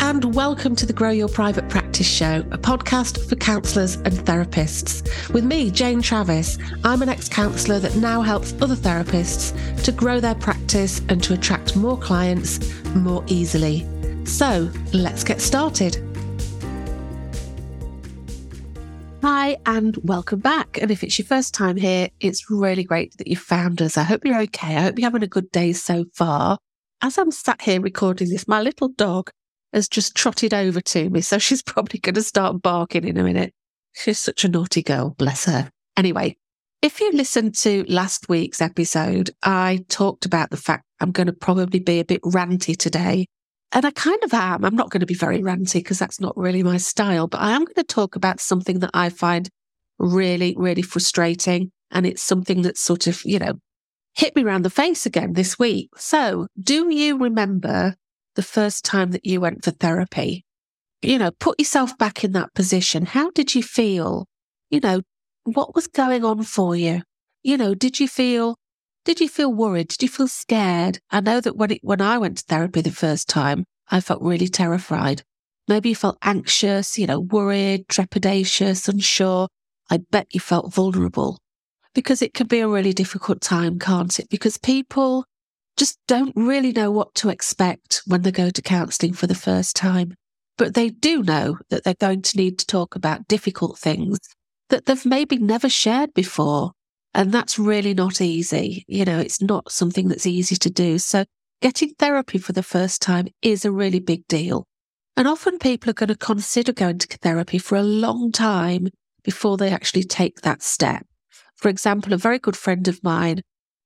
and welcome to the Grow Your Private Practice Show, a podcast for counsellors and therapists. With me, Jane Travis, I'm an ex counsellor that now helps other therapists to grow their practice and to attract more clients more easily. So let's get started. Hi, and welcome back. And if it's your first time here, it's really great that you found us. I hope you're okay. I hope you're having a good day so far. As I'm sat here recording this, my little dog has just trotted over to me. So she's probably going to start barking in a minute. She's such a naughty girl, bless her. Anyway, if you listened to last week's episode, I talked about the fact I'm going to probably be a bit ranty today. And I kind of am. I'm not going to be very ranty because that's not really my style, but I am going to talk about something that I find really, really frustrating. And it's something that sort of, you know, hit me around the face again this week. So do you remember the first time that you went for therapy. You know, put yourself back in that position. How did you feel? You know, what was going on for you? You know, did you feel did you feel worried? Did you feel scared? I know that when it, when I went to therapy the first time, I felt really terrified. Maybe you felt anxious, you know, worried, trepidatious, unsure. I bet you felt vulnerable because it can be a really difficult time, can't it? Because people just don't really know what to expect when they go to counselling for the first time. But they do know that they're going to need to talk about difficult things that they've maybe never shared before. And that's really not easy. You know, it's not something that's easy to do. So getting therapy for the first time is a really big deal. And often people are going to consider going to therapy for a long time before they actually take that step. For example, a very good friend of mine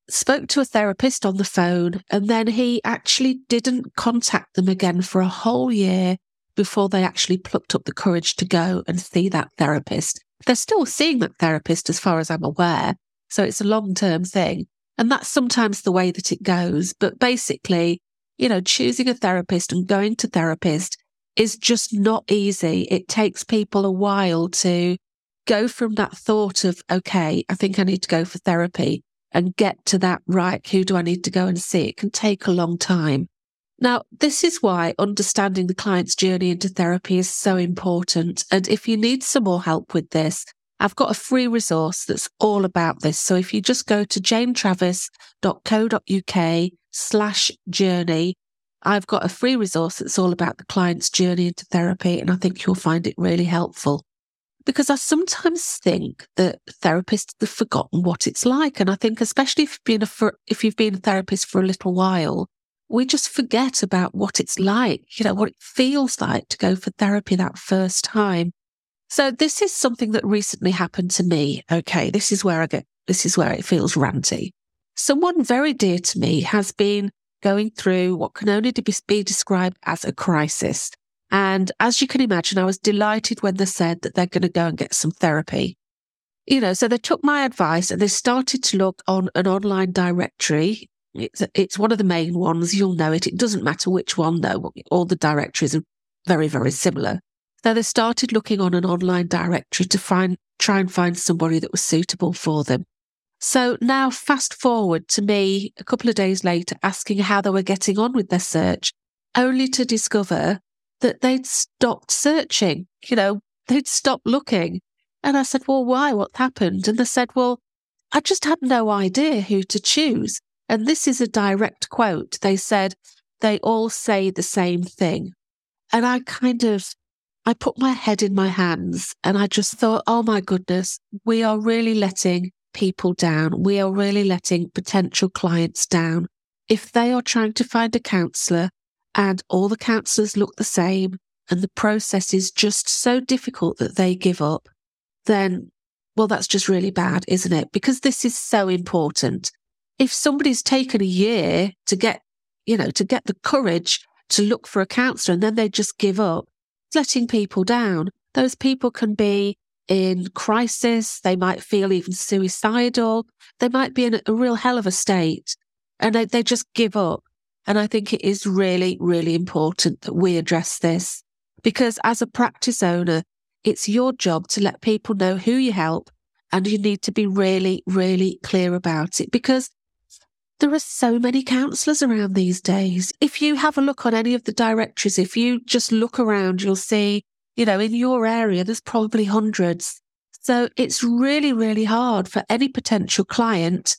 spoke to a therapist on the phone, and then he actually didn't contact them again for a whole year before they actually plucked up the courage to go and see that therapist. They're still seeing that therapist, as far as I'm aware. So it's a long term thing. And that's sometimes the way that it goes. But basically, you know, choosing a therapist and going to therapist is just not easy. It takes people a while to go from that thought of, okay, I think I need to go for therapy and get to that right. Who do I need to go and see? It can take a long time. Now, this is why understanding the client's journey into therapy is so important. And if you need some more help with this, I've got a free resource that's all about this. So if you just go to janetravis.co.uk slash journey, I've got a free resource that's all about the client's journey into therapy. And I think you'll find it really helpful because I sometimes think that therapists have forgotten what it's like. And I think, especially if you've been a, if you've been a therapist for a little while, we just forget about what it's like, you know, what it feels like to go for therapy that first time. So this is something that recently happened to me. Okay. This is where I get, this is where it feels ranty. Someone very dear to me has been going through what can only be described as a crisis. And as you can imagine, I was delighted when they said that they're going to go and get some therapy. You know, so they took my advice and they started to look on an online directory. It's, it's one of the main ones. You'll know it. It doesn't matter which one, though. All the directories are very, very similar. So they started looking on an online directory to find, try and find somebody that was suitable for them. So now fast forward to me a couple of days later asking how they were getting on with their search, only to discover that they'd stopped searching. You know, they'd stopped looking. And I said, Well, why? What happened? And they said, Well, I just had no idea who to choose. And this is a direct quote. They said, They all say the same thing. And I kind of, I put my head in my hands and I just thought, Oh my goodness, we are really letting people down. We are really letting potential clients down. If they are trying to find a counsellor and all the counsellors look the same and the process is just so difficult that they give up, then, well, that's just really bad, isn't it? Because this is so important. If somebody's taken a year to get, you know, to get the courage to look for a counsellor and then they just give up, letting people down. Those people can be in crisis. They might feel even suicidal. They might be in a real hell of a state and they, they just give up. And I think it is really, really important that we address this because as a practice owner, it's your job to let people know who you help and you need to be really, really clear about it because there are so many counsellors around these days. If you have a look on any of the directories, if you just look around, you'll see, you know, in your area, there's probably hundreds. So it's really, really hard for any potential client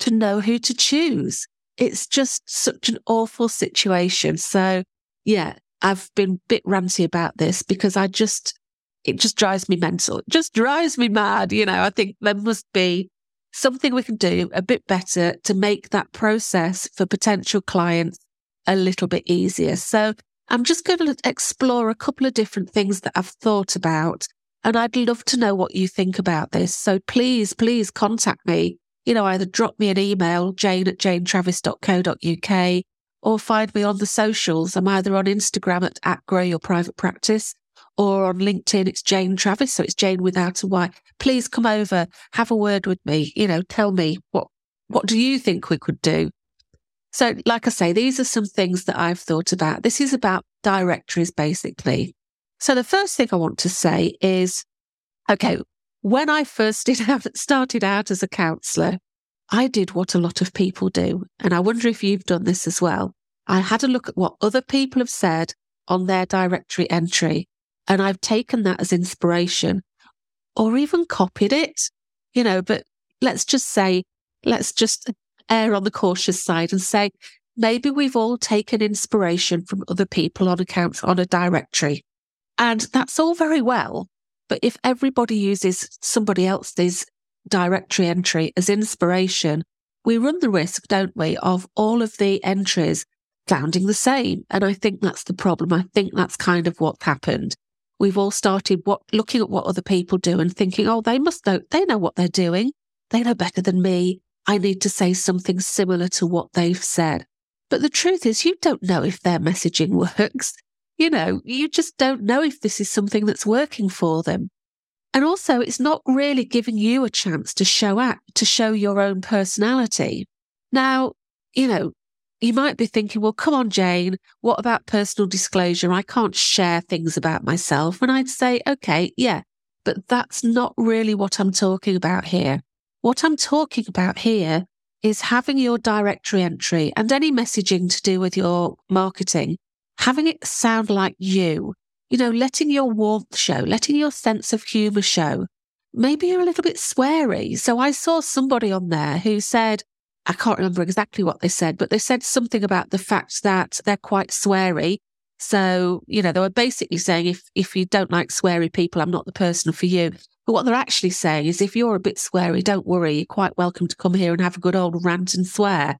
to know who to choose. It's just such an awful situation. So yeah, I've been a bit ranty about this because I just, it just drives me mental. It just drives me mad. You know, I think there must be something we can do a bit better to make that process for potential clients a little bit easier. So I'm just going to explore a couple of different things that I've thought about. And I'd love to know what you think about this. So please, please contact me. You know, either drop me an email, jane at janetravis.co.uk, or find me on the socials. I'm either on Instagram at, at Grow Your Private Practice or on LinkedIn, it's Jane Travis. So it's Jane without a Y. Please come over, have a word with me. You know, tell me what, what do you think we could do? So, like I say, these are some things that I've thought about. This is about directories, basically. So the first thing I want to say is, okay, when I first out, started out as a counsellor, I did what a lot of people do. And I wonder if you've done this as well. I had a look at what other people have said on their directory entry and I've taken that as inspiration or even copied it, you know, but let's just say, let's just err on the cautious side and say, maybe we've all taken inspiration from other people on accounts on a directory. And that's all very well. But if everybody uses somebody else's directory entry as inspiration, we run the risk, don't we, of all of the entries sounding the same. And I think that's the problem. I think that's kind of what's happened we've all started what looking at what other people do and thinking, oh, they must know, they know what they're doing. They know better than me. I need to say something similar to what they've said. But the truth is, you don't know if their messaging works. You know, you just don't know if this is something that's working for them. And also, it's not really giving you a chance to show up, to show your own personality. Now, you know, you might be thinking, well, come on, Jane, what about personal disclosure? I can't share things about myself. And I'd say, okay, yeah, but that's not really what I'm talking about here. What I'm talking about here is having your directory entry and any messaging to do with your marketing, having it sound like you, you know, letting your warmth show, letting your sense of humor show. Maybe you're a little bit sweary. So I saw somebody on there who said, I can't remember exactly what they said, but they said something about the fact that they're quite sweary. So, you know, they were basically saying if if you don't like sweary people, I'm not the person for you. But what they're actually saying is if you're a bit sweary, don't worry, you're quite welcome to come here and have a good old rant and swear.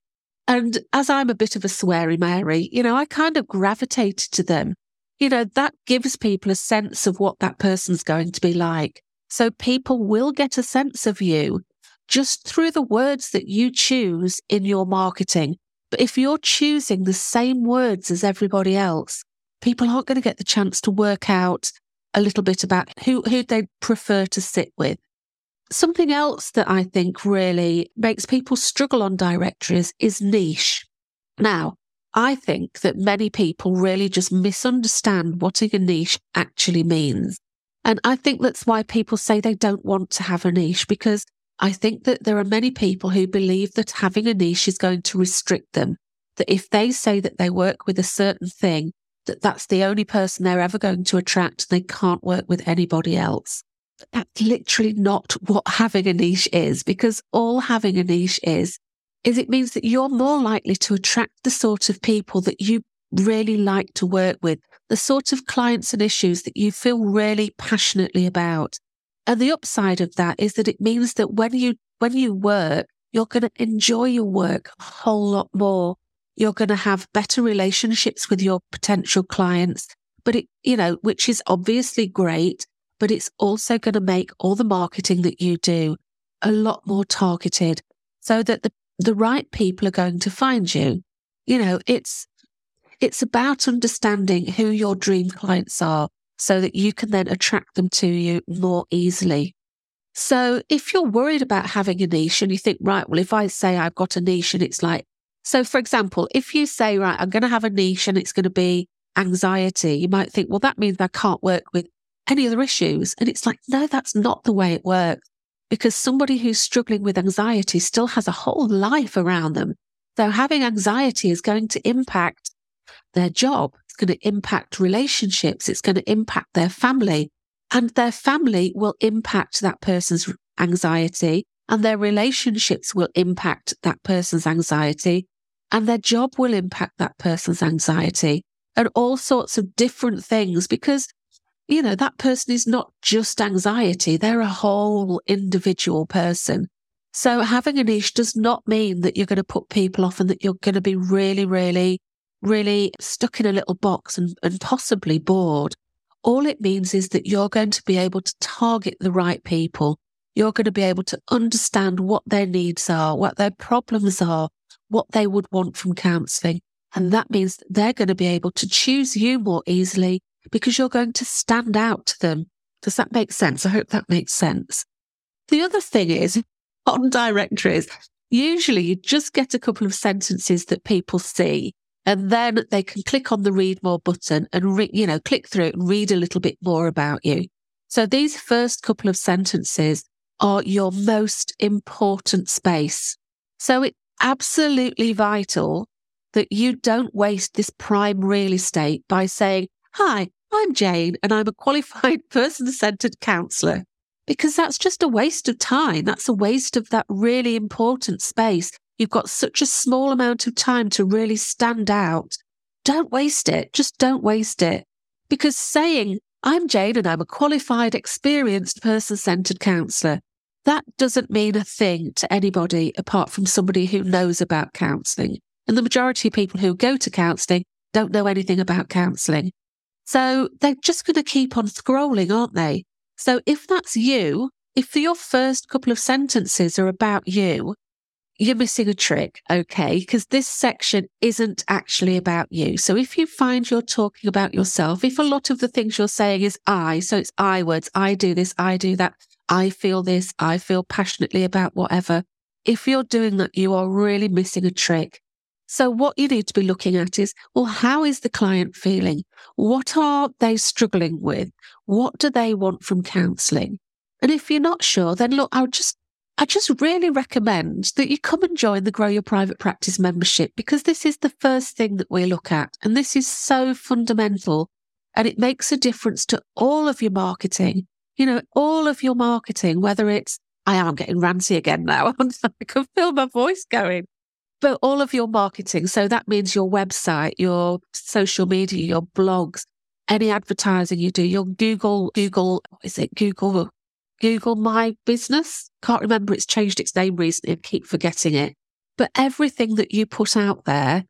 And as I'm a bit of a sweary Mary, you know, I kind of gravitated to them. You know, that gives people a sense of what that person's going to be like. So people will get a sense of you just through the words that you choose in your marketing. But if you're choosing the same words as everybody else, people aren't going to get the chance to work out a little bit about who, who they prefer to sit with. Something else that I think really makes people struggle on directories is niche. Now, I think that many people really just misunderstand what a niche actually means. And I think that's why people say they don't want to have a niche because I think that there are many people who believe that having a niche is going to restrict them. That if they say that they work with a certain thing, that that's the only person they're ever going to attract, and they can't work with anybody else. That's literally not what having a niche is, because all having a niche is, is it means that you're more likely to attract the sort of people that you really like to work with, the sort of clients and issues that you feel really passionately about. And the upside of that is that it means that when you, when you work, you're going to enjoy your work a whole lot more. You're going to have better relationships with your potential clients, but it, you know, which is obviously great, but it's also going to make all the marketing that you do a lot more targeted so that the, the right people are going to find you. You know, it's, it's about understanding who your dream clients are so that you can then attract them to you more easily. So if you're worried about having a niche and you think, right, well, if I say I've got a niche and it's like, so for example, if you say, right, I'm going to have a niche and it's going to be anxiety, you might think, well, that means I can't work with any other issues. And it's like, no, that's not the way it works because somebody who's struggling with anxiety still has a whole life around them. So having anxiety is going to impact their job. It's going to impact relationships. It's going to impact their family and their family will impact that person's anxiety and their relationships will impact that person's anxiety and their job will impact that person's anxiety and all sorts of different things because you know, that person is not just anxiety. They're a whole individual person. So having a niche does not mean that you're going to put people off and that you're going to be really, really, really stuck in a little box and, and possibly bored. All it means is that you're going to be able to target the right people. You're going to be able to understand what their needs are, what their problems are, what they would want from counselling. And that means that they're going to be able to choose you more easily because you're going to stand out to them. Does that make sense? I hope that makes sense. The other thing is on directories, usually you just get a couple of sentences that people see and then they can click on the read more button and re- you know click through it and read a little bit more about you. So these first couple of sentences are your most important space. So it's absolutely vital that you don't waste this prime real estate by saying, Hi, I'm Jane and I'm a qualified person centered counsellor. Because that's just a waste of time. That's a waste of that really important space. You've got such a small amount of time to really stand out. Don't waste it. Just don't waste it. Because saying, I'm Jane and I'm a qualified, experienced person centered counsellor, that doesn't mean a thing to anybody apart from somebody who knows about counselling. And the majority of people who go to counselling don't know anything about counselling. So they're just going to keep on scrolling, aren't they? So if that's you, if your first couple of sentences are about you, you're missing a trick, okay? Because this section isn't actually about you. So if you find you're talking about yourself, if a lot of the things you're saying is I, so it's I words, I do this, I do that, I feel this, I feel passionately about whatever. If you're doing that, you are really missing a trick. So what you need to be looking at is, well, how is the client feeling? What are they struggling with? What do they want from counselling? And if you're not sure, then look, I just I just really recommend that you come and join the Grow Your Private Practice membership because this is the first thing that we look at. And this is so fundamental and it makes a difference to all of your marketing. You know, all of your marketing, whether it's, I am getting ranty again now. I can feel my voice going but all of your marketing. So that means your website, your social media, your blogs, any advertising you do, your Google, Google, is it Google, Google My Business? Can't remember. It's changed its name recently and keep forgetting it. But everything that you put out there,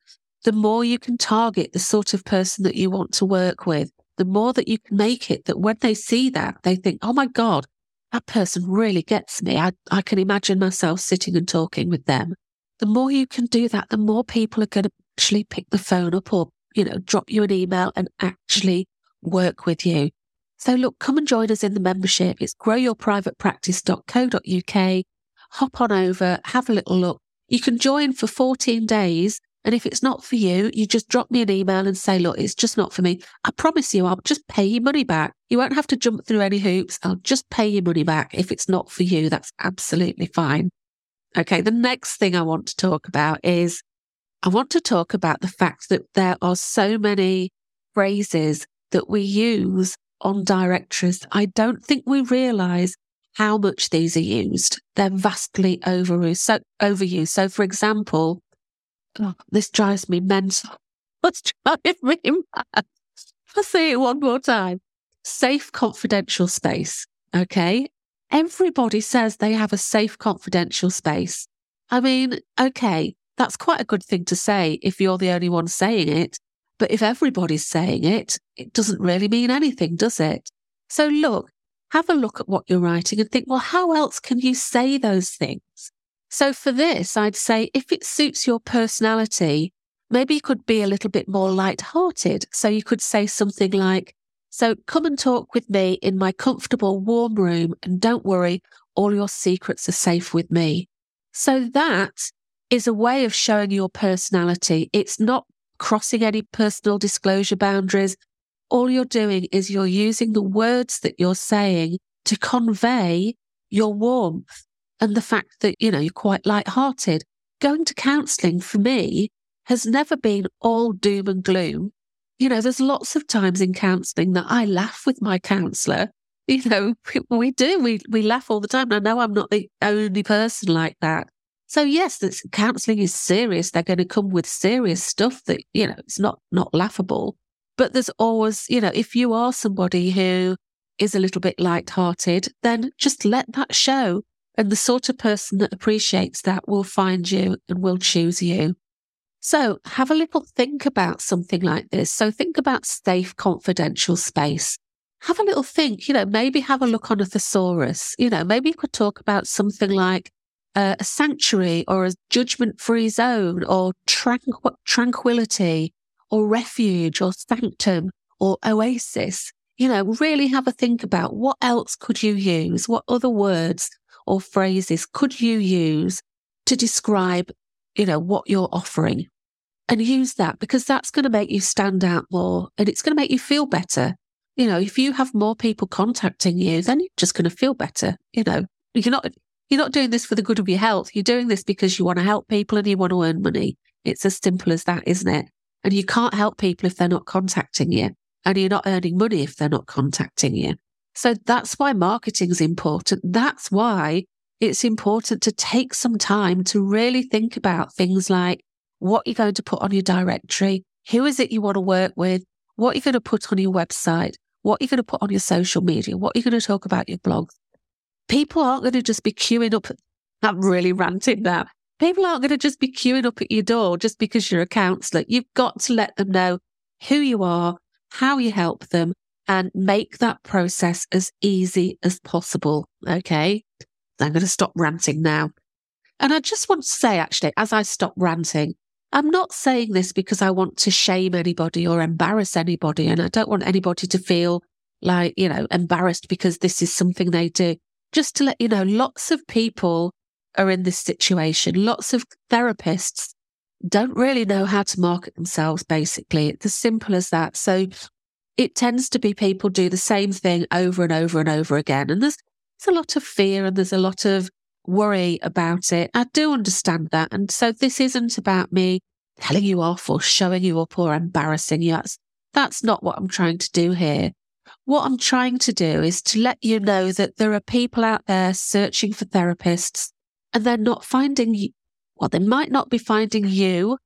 the more you can target the sort of person that you want to work with, the more that you can make it that when they see that, they think, oh my God, that person really gets me. I, I can imagine myself sitting and talking with them the more you can do that, the more people are going to actually pick the phone up or, you know, drop you an email and actually work with you. So look, come and join us in the membership. It's growyourprivatepractice.co.uk. Hop on over, have a little look. You can join for 14 days. And if it's not for you, you just drop me an email and say, look, it's just not for me. I promise you, I'll just pay you money back. You won't have to jump through any hoops. I'll just pay you money back. If it's not for you, that's absolutely fine. Okay, the next thing I want to talk about is I want to talk about the fact that there are so many phrases that we use on directories. I don't think we realize how much these are used. They're vastly overused. So, overused. so for example, oh, this drives me mental. What's driving me mad? I'll say it one more time. Safe confidential space. Okay. Everybody says they have a safe, confidential space. I mean, okay, that's quite a good thing to say if you're the only one saying it. But if everybody's saying it, it doesn't really mean anything, does it? So look, have a look at what you're writing and think, well, how else can you say those things? So for this, I'd say if it suits your personality, maybe you could be a little bit more light-hearted. So you could say something like, so come and talk with me in my comfortable, warm room. And don't worry, all your secrets are safe with me. So that is a way of showing your personality. It's not crossing any personal disclosure boundaries. All you're doing is you're using the words that you're saying to convey your warmth and the fact that, you know, you're quite light-hearted. going to counseling for me has never been all doom and gloom. You know, there's lots of times in counseling that I laugh with my counselor. You know, we do. We we laugh all the time. I know I'm not the only person like that. So yes, this counseling is serious. They're going to come with serious stuff that, you know, it's not not laughable. But there's always, you know, if you are somebody who is a little bit light-hearted, then just let that show. And the sort of person that appreciates that will find you and will choose you. So have a little think about something like this. So think about safe, confidential space. Have a little think, you know, maybe have a look on a thesaurus. You know, maybe you could talk about something like uh, a sanctuary or a judgment free zone or tranqu- tranquility or refuge or sanctum or oasis. You know, really have a think about what else could you use? What other words or phrases could you use to describe you know, what you're offering and use that because that's going to make you stand out more and it's going to make you feel better. You know, if you have more people contacting you, then you're just going to feel better. You know, you're not, you're not doing this for the good of your health. You're doing this because you want to help people and you want to earn money. It's as simple as that, isn't it? And you can't help people if they're not contacting you and you're not earning money if they're not contacting you. So that's why marketing is important. That's why it's important to take some time to really think about things like what you're going to put on your directory, who is it you want to work with, what you're going to put on your website, what you're going to put on your social media, what you're going to talk about your blog. People aren't going to just be queuing up. I'm really ranting now. People aren't going to just be queuing up at your door just because you're a counsellor. You've got to let them know who you are, how you help them, and make that process as easy as possible. Okay. I'm going to stop ranting now. And I just want to say, actually, as I stop ranting, I'm not saying this because I want to shame anybody or embarrass anybody. And I don't want anybody to feel like, you know, embarrassed because this is something they do. Just to let you know, lots of people are in this situation. Lots of therapists don't really know how to market themselves, basically. It's as simple as that. So it tends to be people do the same thing over and over and over again. And there's there's a lot of fear and there's a lot of worry about it. I do understand that. And so this isn't about me telling you off or showing you up or embarrassing you. That's, that's not what I'm trying to do here. What I'm trying to do is to let you know that there are people out there searching for therapists and they're not finding you. Well, they might not be finding you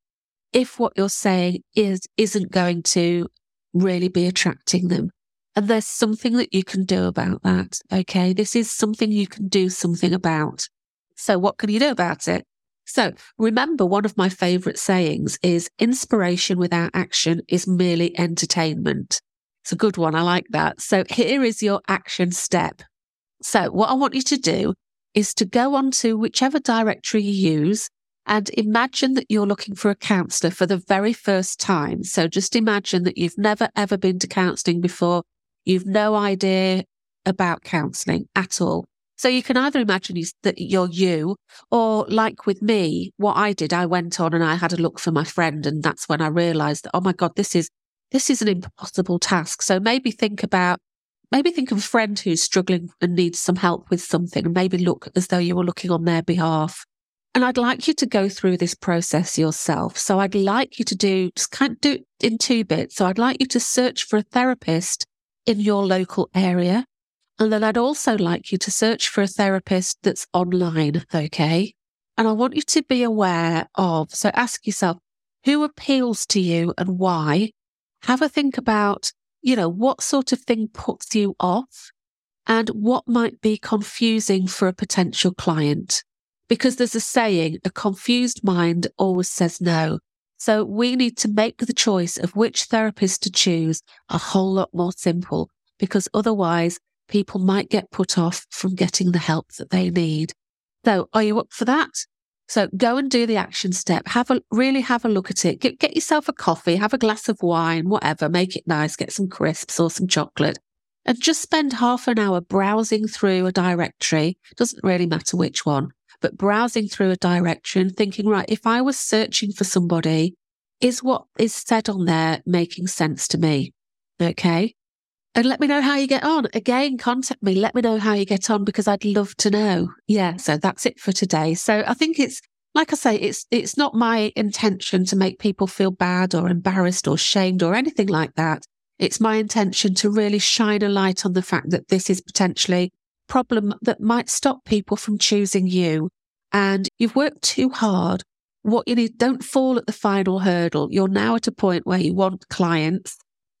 if what you're saying is, isn't going to really be attracting them. And there's something that you can do about that. Okay. This is something you can do something about. So what can you do about it? So remember, one of my favorite sayings is inspiration without action is merely entertainment. It's a good one. I like that. So here is your action step. So what I want you to do is to go on to whichever directory you use and imagine that you're looking for a counselor for the very first time. So just imagine that you've never ever been to counseling before You've no idea about counseling at all. So you can either imagine that you're you, or like with me, what I did, I went on and I had a look for my friend. And that's when I realized that, oh my God, this is, this is an impossible task. So maybe think about, maybe think of a friend who's struggling and needs some help with something and maybe look as though you were looking on their behalf. And I'd like you to go through this process yourself. So I'd like you to do, just kind of do it in two bits. So I'd like you to search for a therapist in your local area. And then I'd also like you to search for a therapist that's online. Okay. And I want you to be aware of, so ask yourself, who appeals to you and why? Have a think about, you know, what sort of thing puts you off and what might be confusing for a potential client. Because there's a saying, a confused mind always says no. So we need to make the choice of which therapist to choose a whole lot more simple because otherwise people might get put off from getting the help that they need. So are you up for that? So go and do the action step. Have a really have a look at it. Get, get yourself a coffee, have a glass of wine, whatever, make it nice, get some crisps or some chocolate and just spend half an hour browsing through a directory. Doesn't really matter which one but browsing through a direction, thinking, right, if I was searching for somebody, is what is said on there making sense to me? Okay. And let me know how you get on. Again, contact me. Let me know how you get on because I'd love to know. Yeah. So that's it for today. So I think it's like I say, it's it's not my intention to make people feel bad or embarrassed or shamed or anything like that. It's my intention to really shine a light on the fact that this is potentially problem that might stop people from choosing you. And you've worked too hard. What you need, don't fall at the final hurdle. You're now at a point where you want clients.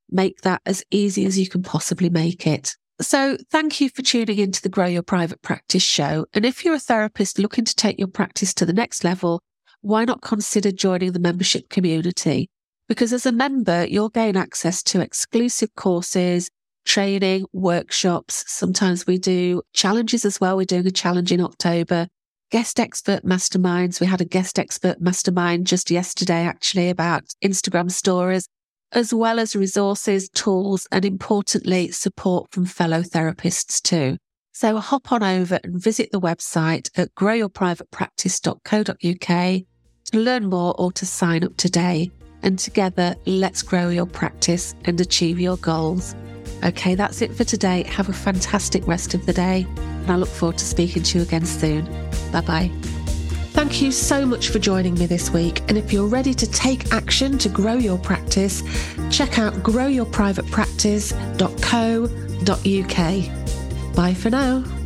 Make that as easy as you can possibly make it. So, thank you for tuning into the Grow Your Private Practice show. And if you're a therapist looking to take your practice to the next level, why not consider joining the membership community? Because as a member, you'll gain access to exclusive courses, training, workshops. Sometimes we do challenges as well. We're doing a challenge in October. Guest expert masterminds. We had a guest expert mastermind just yesterday, actually, about Instagram stories as well as resources, tools, and importantly, support from fellow therapists too. So hop on over and visit the website at growyourprivatepractice.co.uk to learn more or to sign up today. And together, let's grow your practice and achieve your goals. Okay, that's it for today. Have a fantastic rest of the day, and I look forward to speaking to you again soon. Bye bye. Thank you so much for joining me this week. And if you're ready to take action to grow your practice, check out growyourprivatepractice.co.uk. Bye for now.